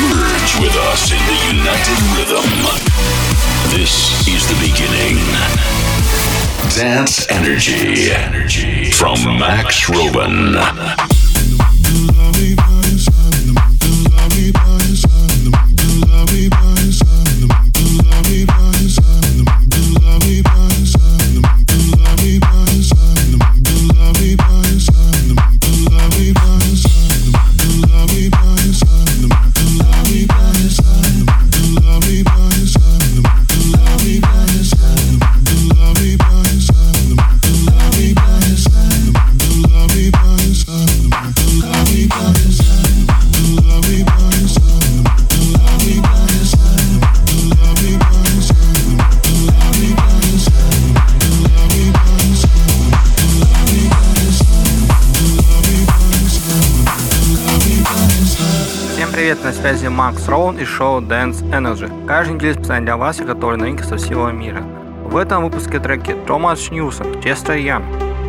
Merge with us in the united rhythm. This is the beginning. Dance Energy. Energy. From Max Robin. Связи Макс Роун и шоу Dance Energy. Каждый неделю специально для вас готовлю новинки со всего мира. В этом выпуске треки Томас Ньюсон, Честер Ян,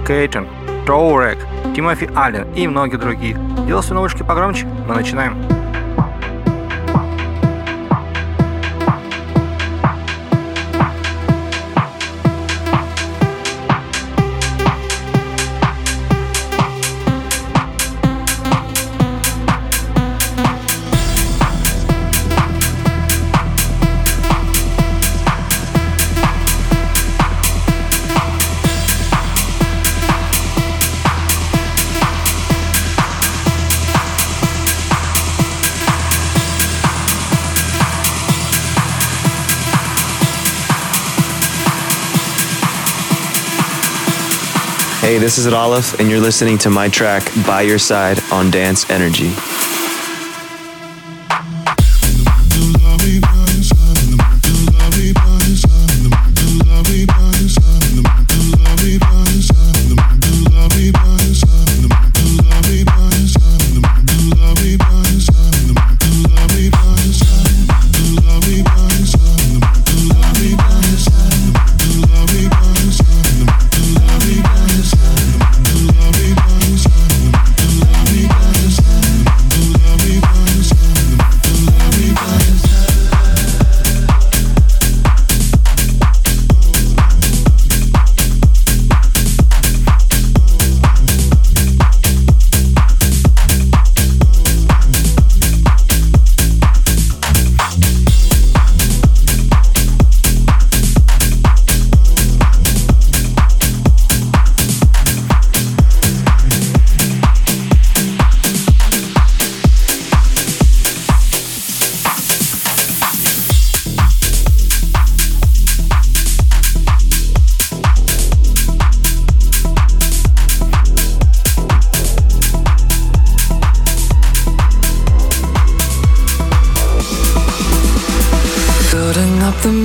Кейтон, Тоурек, Тимофи Аллен и многие другие. Делал свои наушники погромче, мы начинаем. This is Rolf, and you're listening to my track By Your Side on Dance Energy.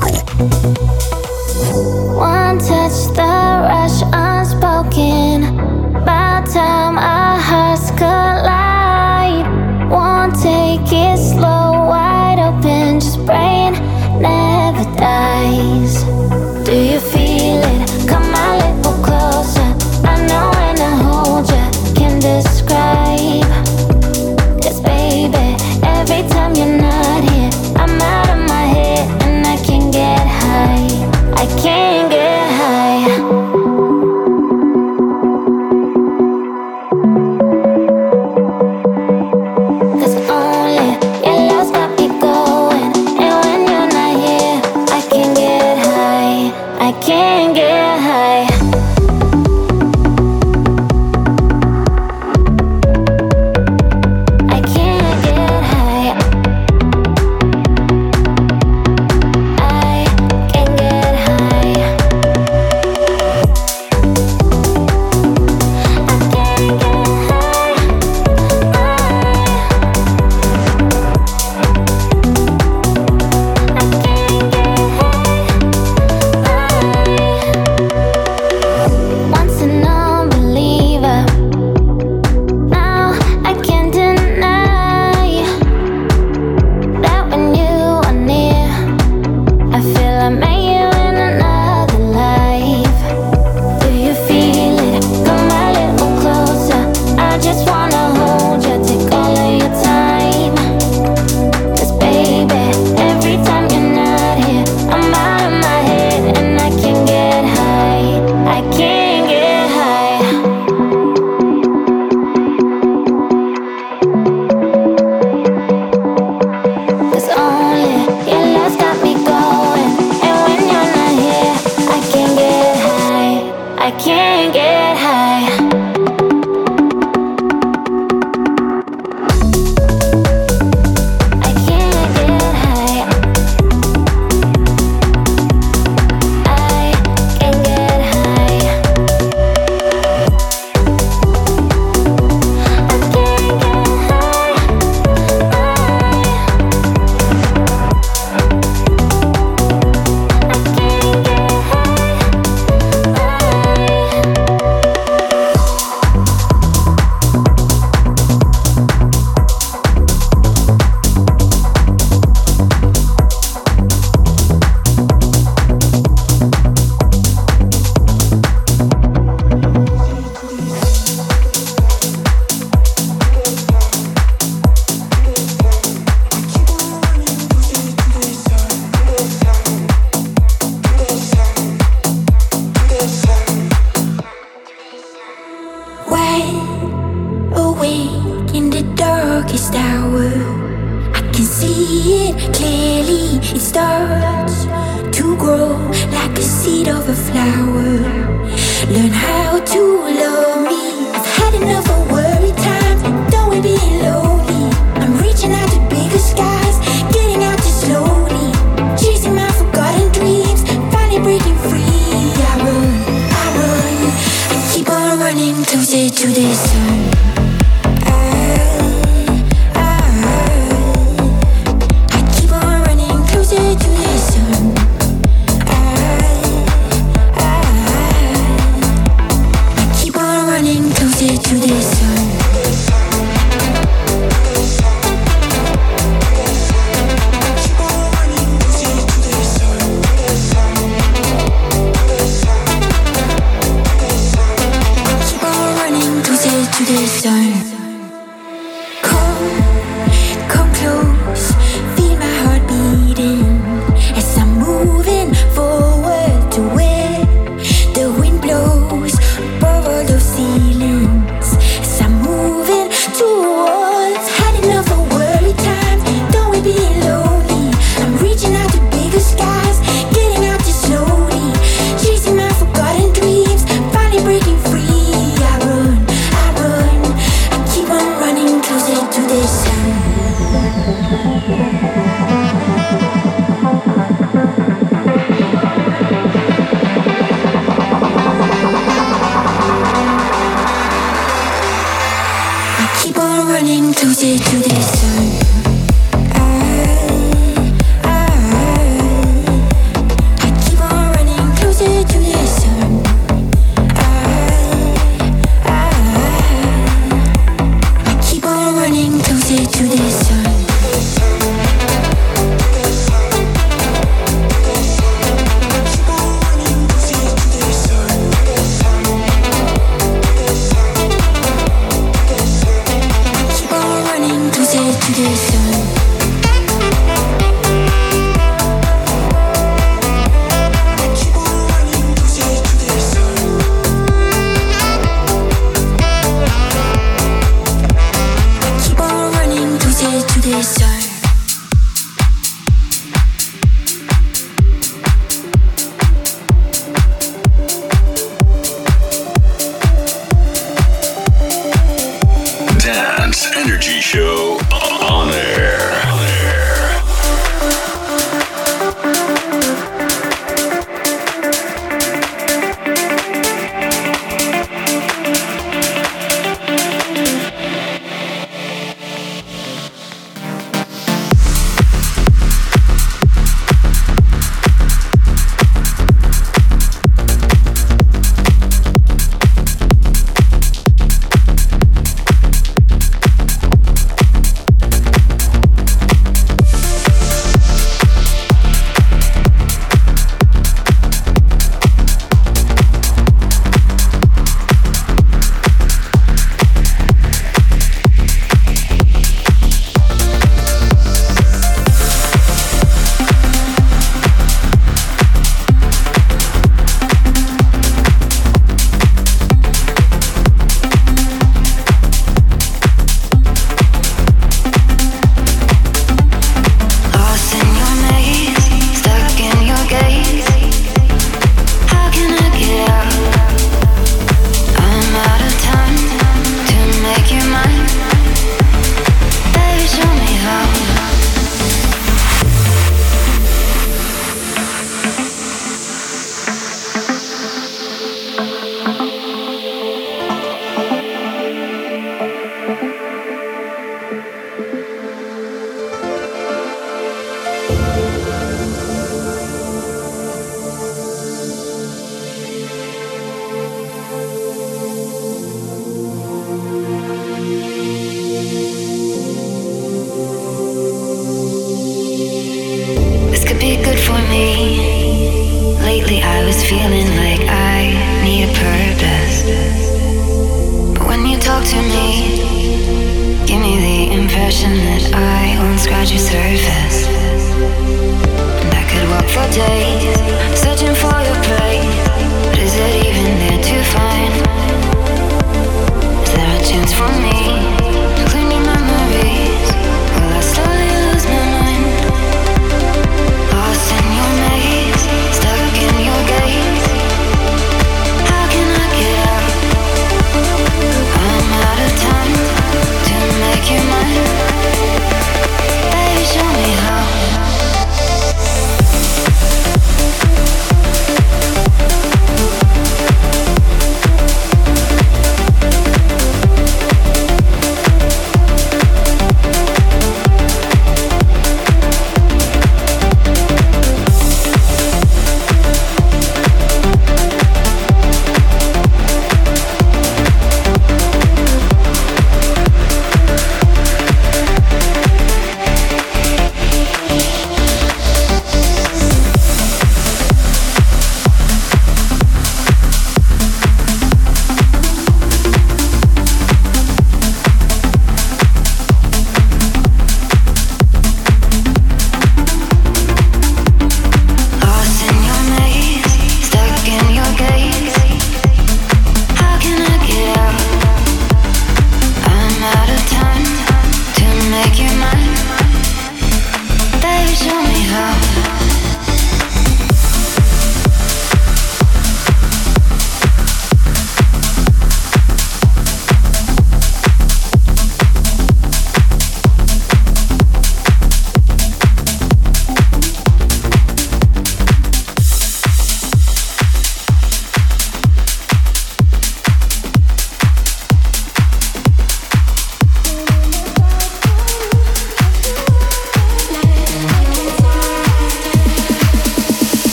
3w.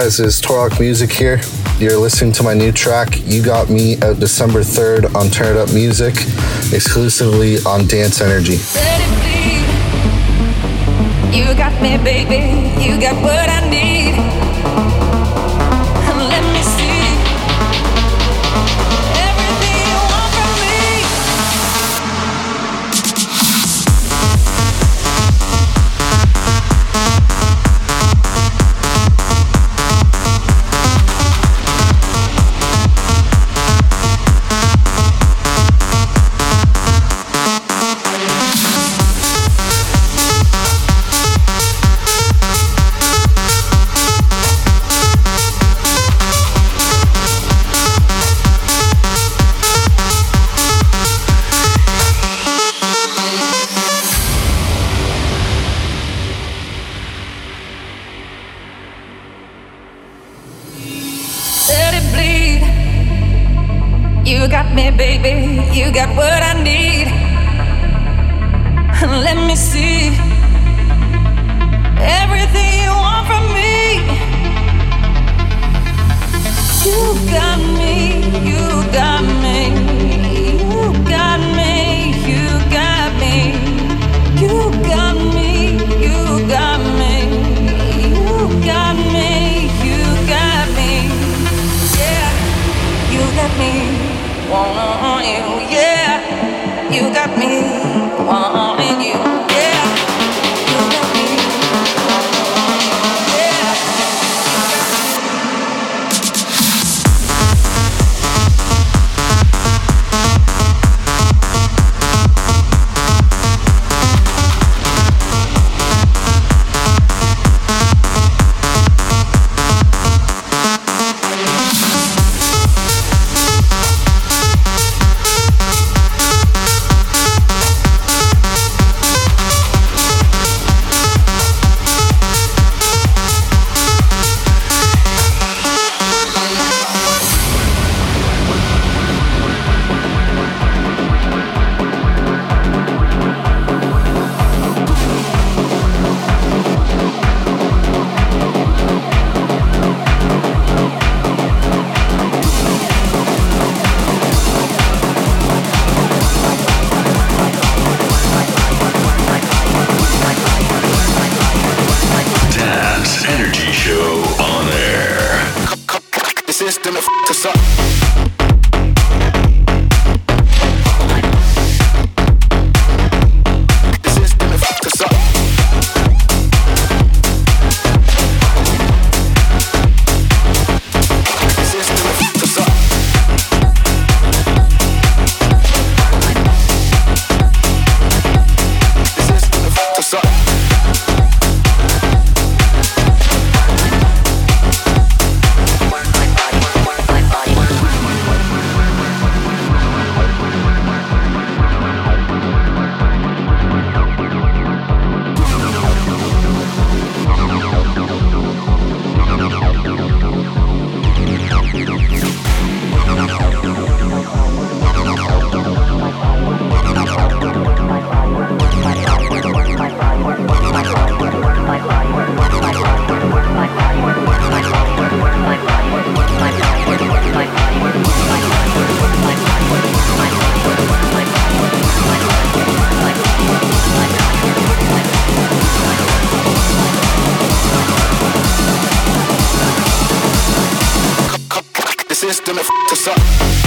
Guys, it's Torok Music here. You're listening to my new track, You Got Me, out December 3rd on Turn It Up Music, exclusively on Dance Energy. You got me, baby. You got what I need. just done f us up.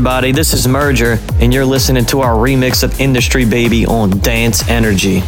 everybody. This is Merger, and you're listening to our remix of Industry Baby on Dance Energy.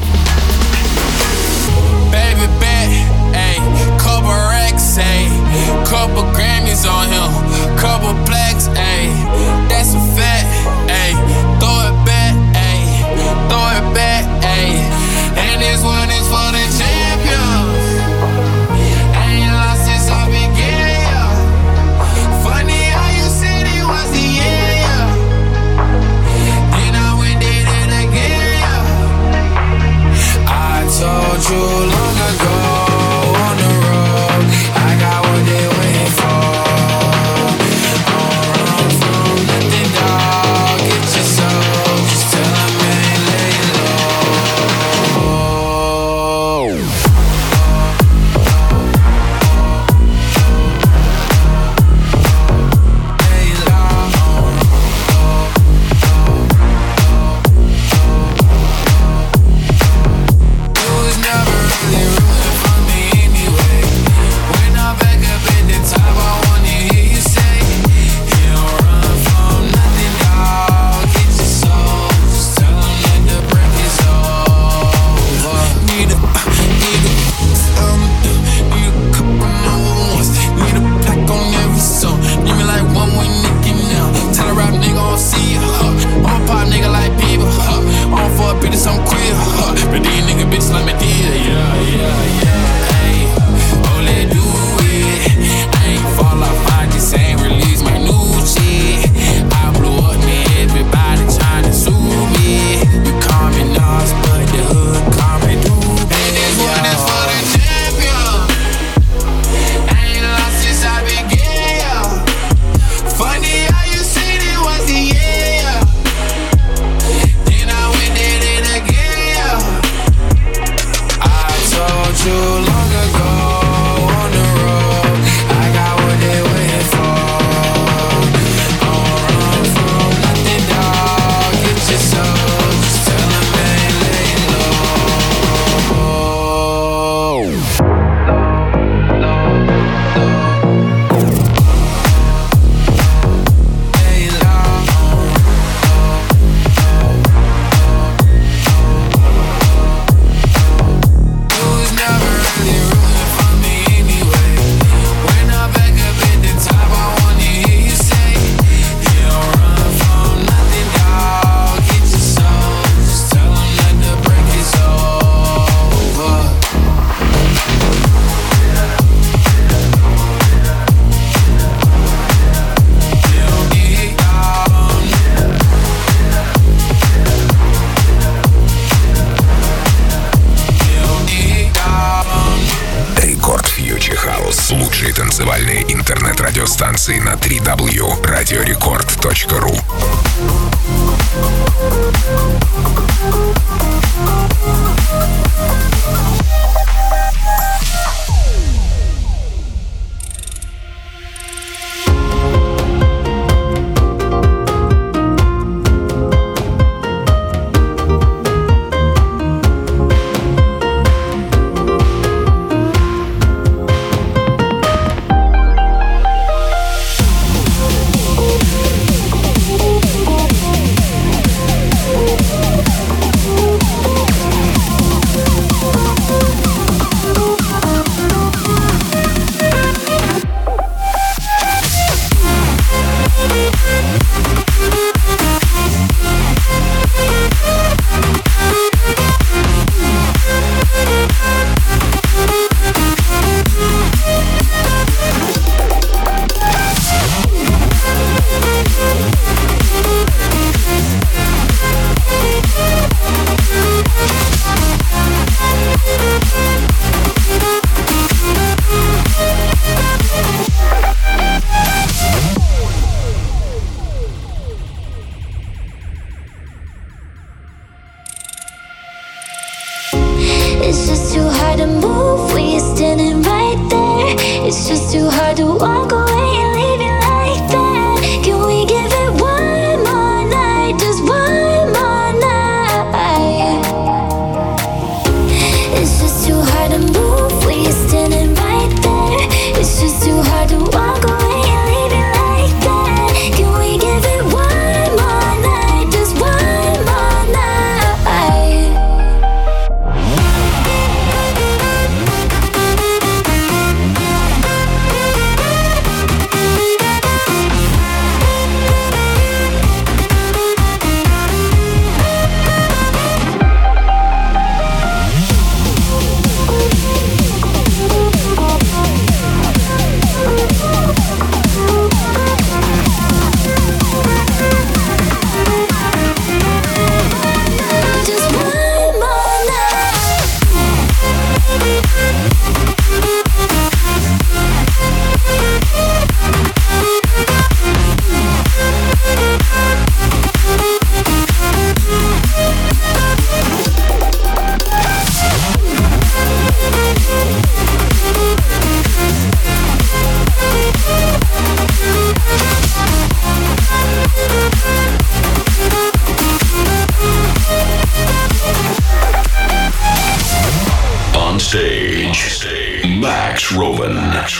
Roven.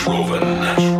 Roven.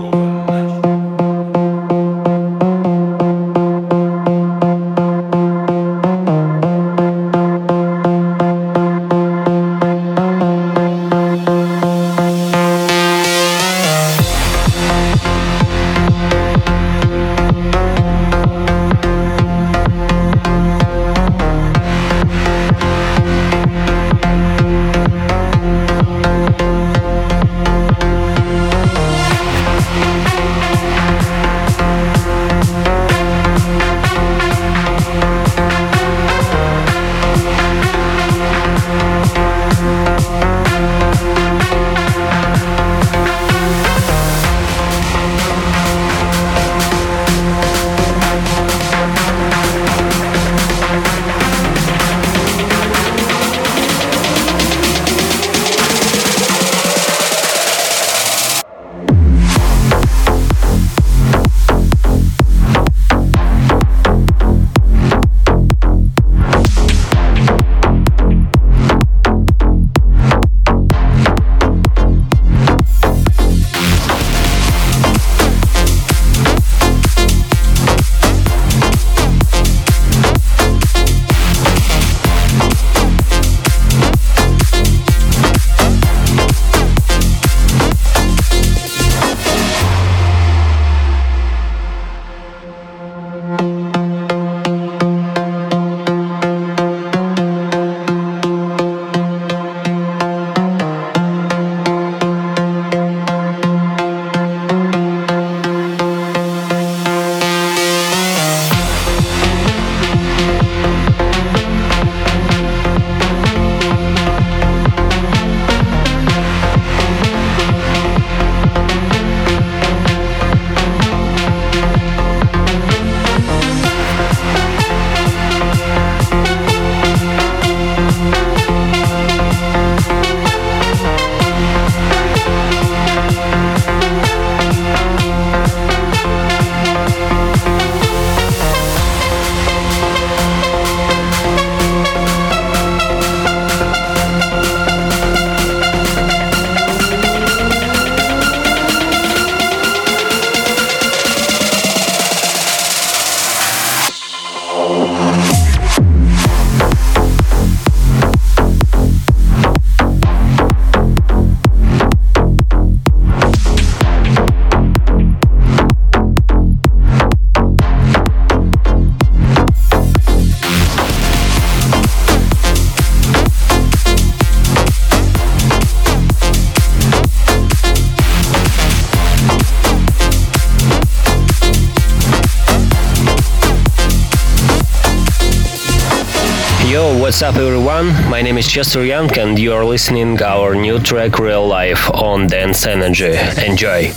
What's up everyone? My name is Chester Young and you are listening our new track Real Life on Dance Energy. Enjoy.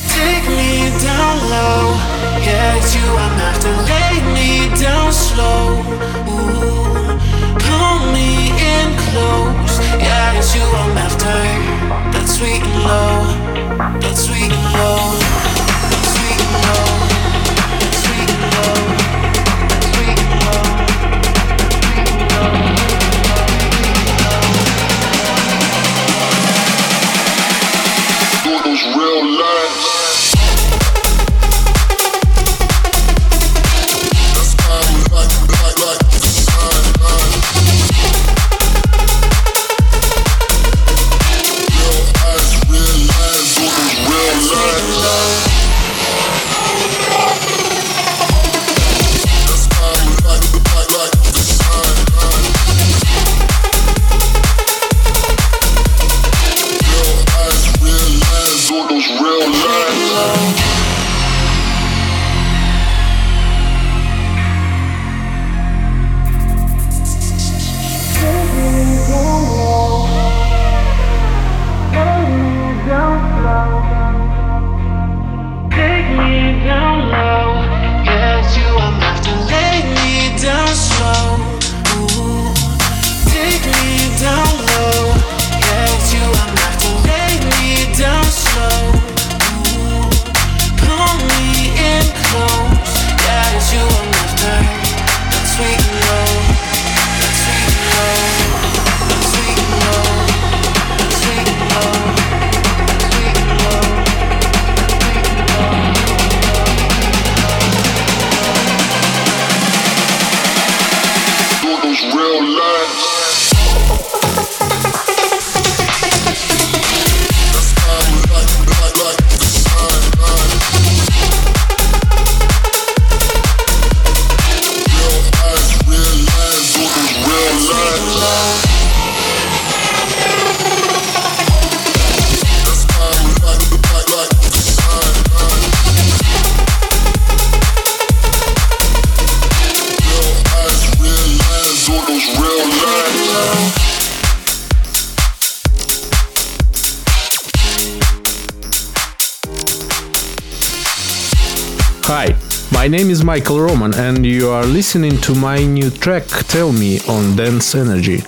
My name is Michael Roman, and you are listening to my new track Tell Me on Dance Energy.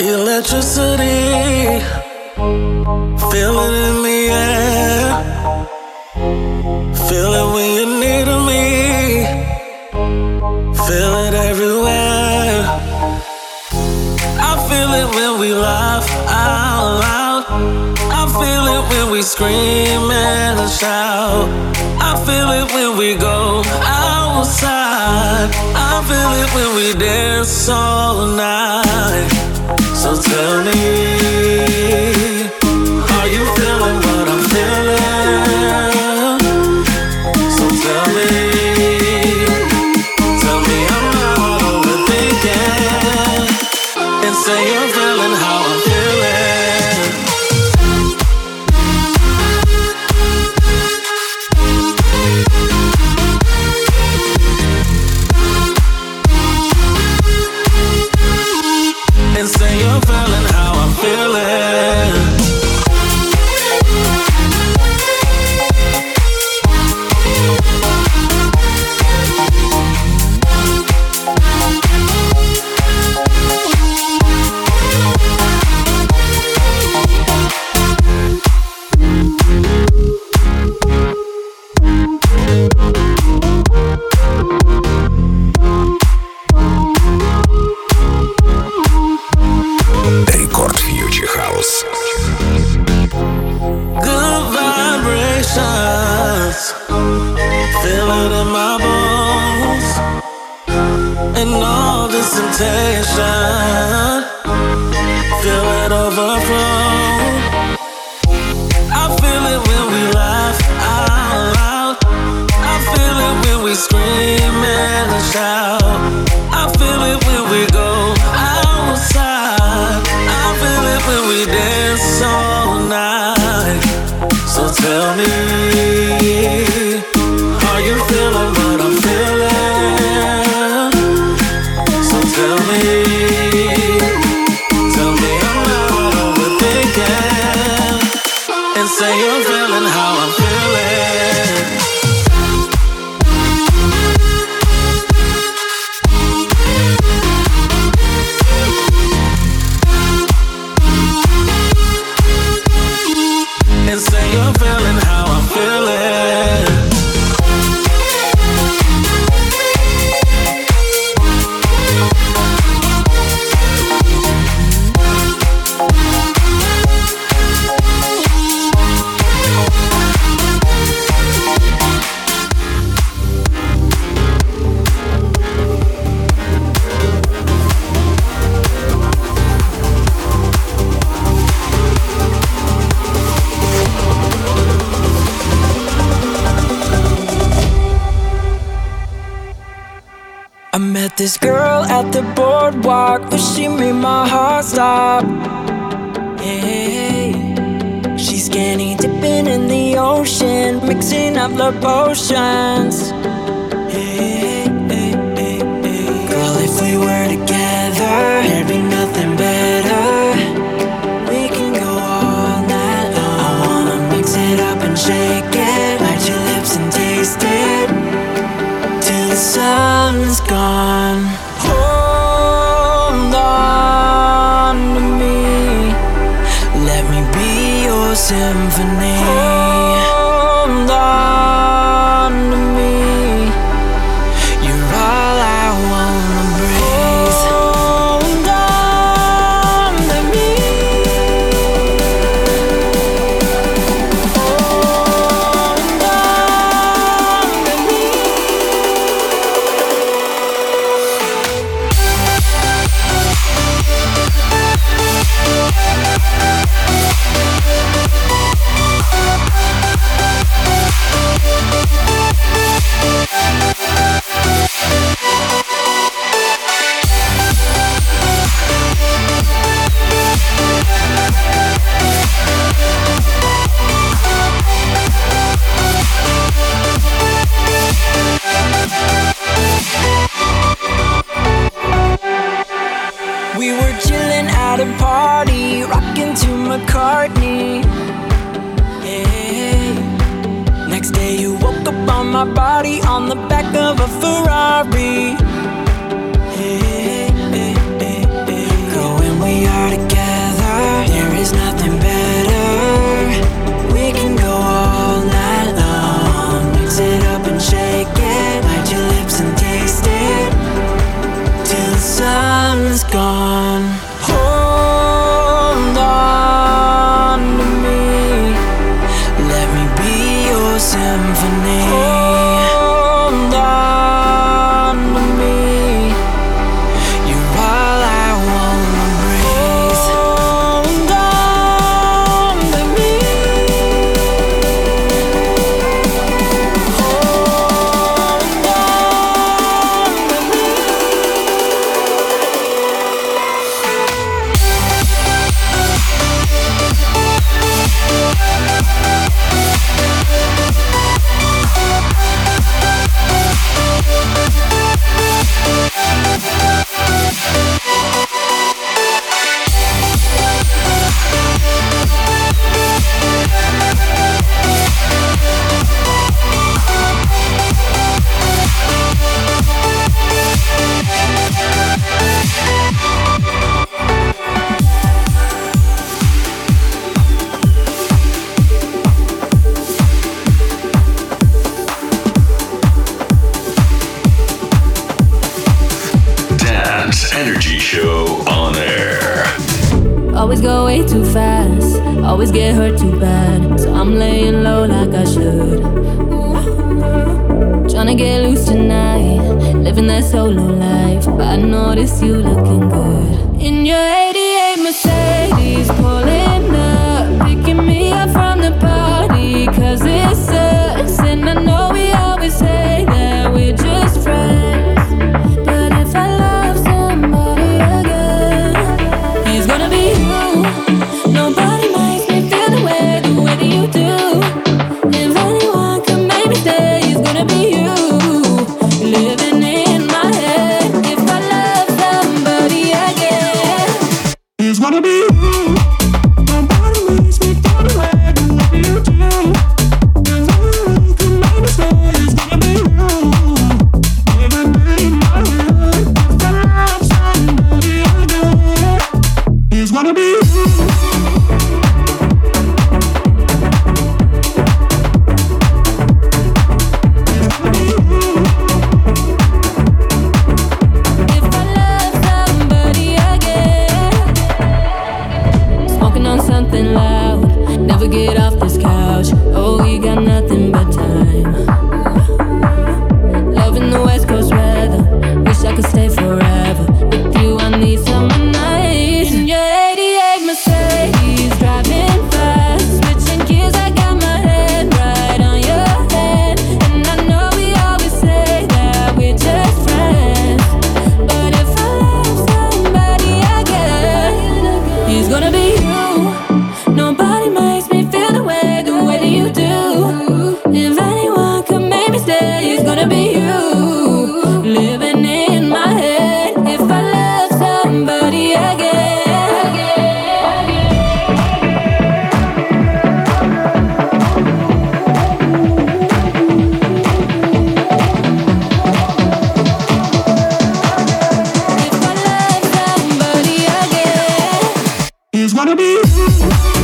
Electricity, feeling in the air, when scream and a shout. I feel it when we go outside. I feel it when we dance all night. So tell me. I met this girl at the boardwalk, but she made my heart stop. Hey, she's skinny dipping in the ocean, mixing up the potions. Girl, if we were together, there'd be nothing better. We can go all night long. I wanna mix it up and shake it, bite your lips and taste it till the sun's gone. till a card It's gonna be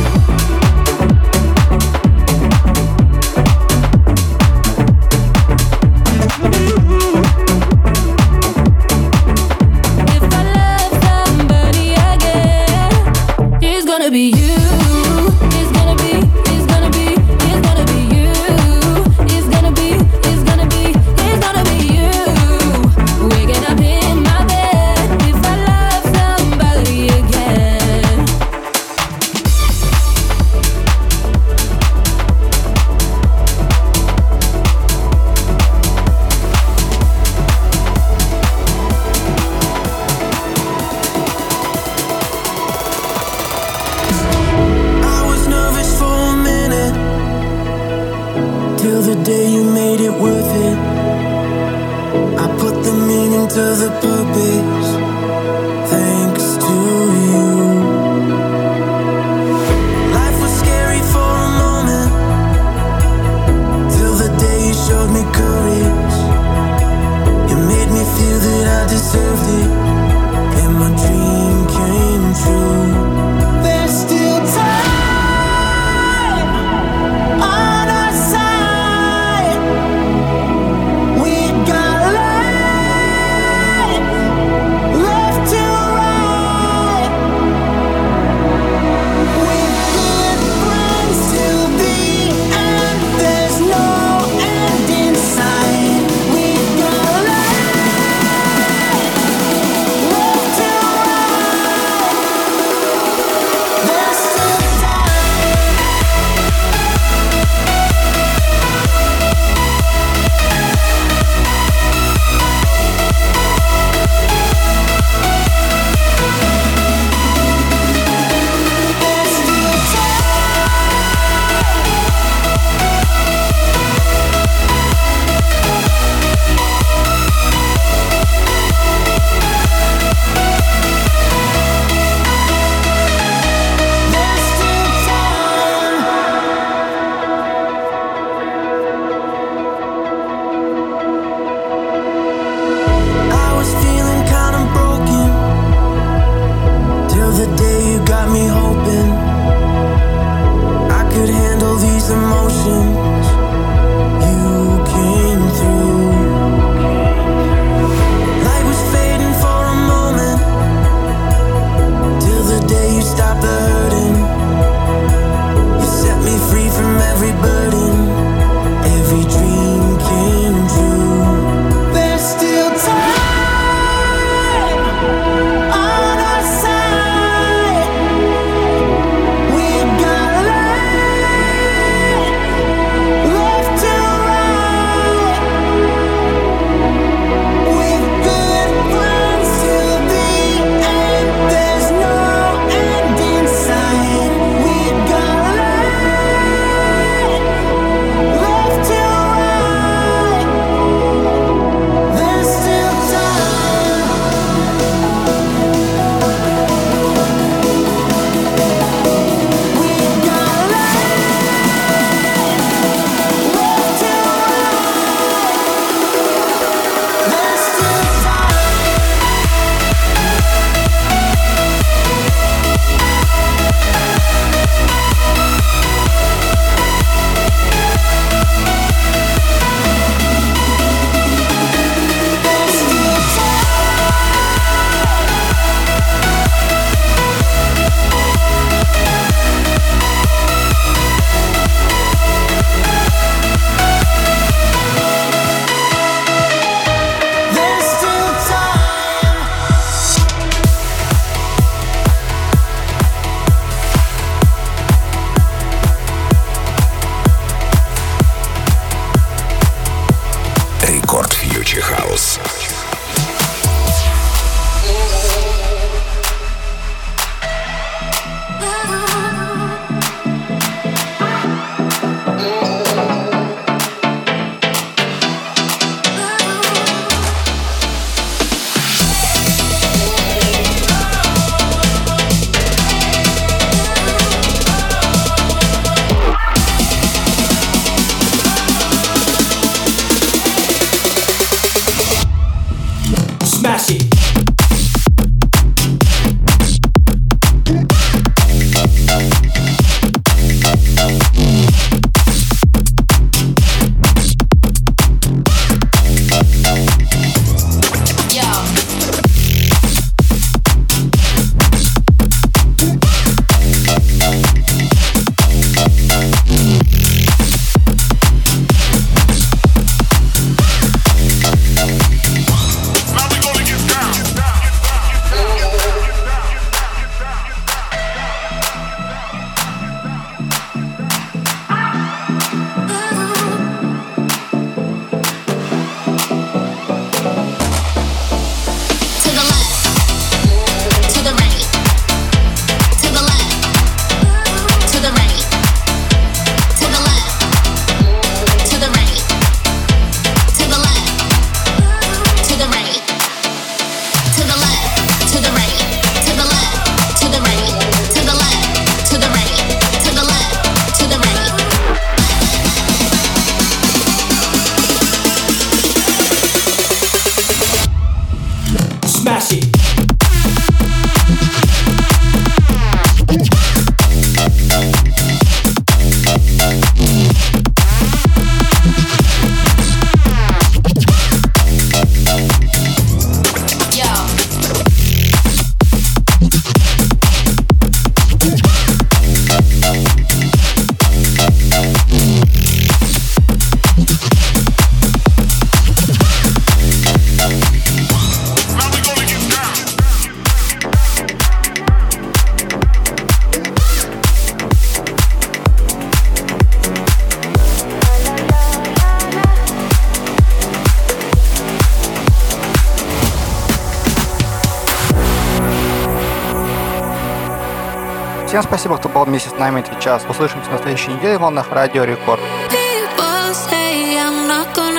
Всем спасибо, кто был вместе с нами этот час. Услышимся на следующей неделе в волнах Радио Рекорд.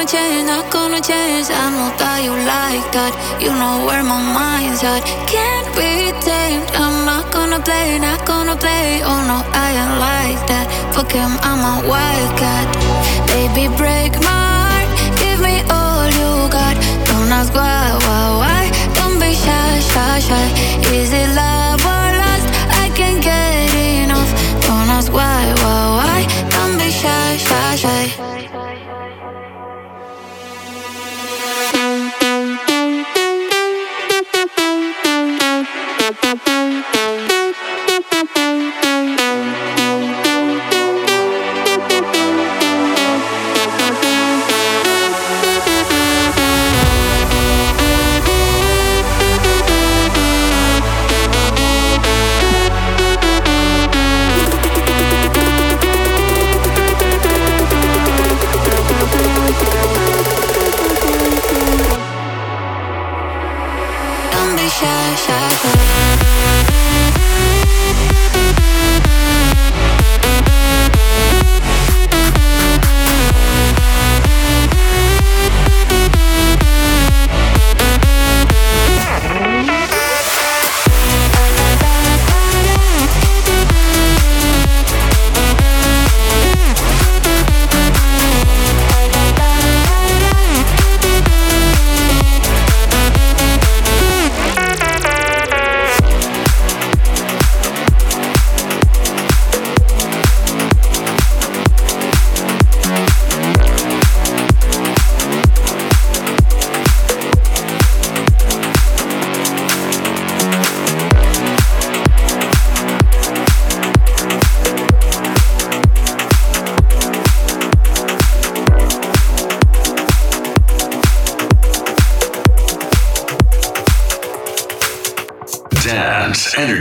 Change, not gonna change. I know that you like that. You know where my mind's at. Can't be tamed. I'm not gonna play, not gonna play. Oh no, I ain't like that. Fuck him, I'm a wildcat. Baby, break my heart. Give me all you got. Don't ask why, why, why.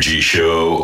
Energy Show.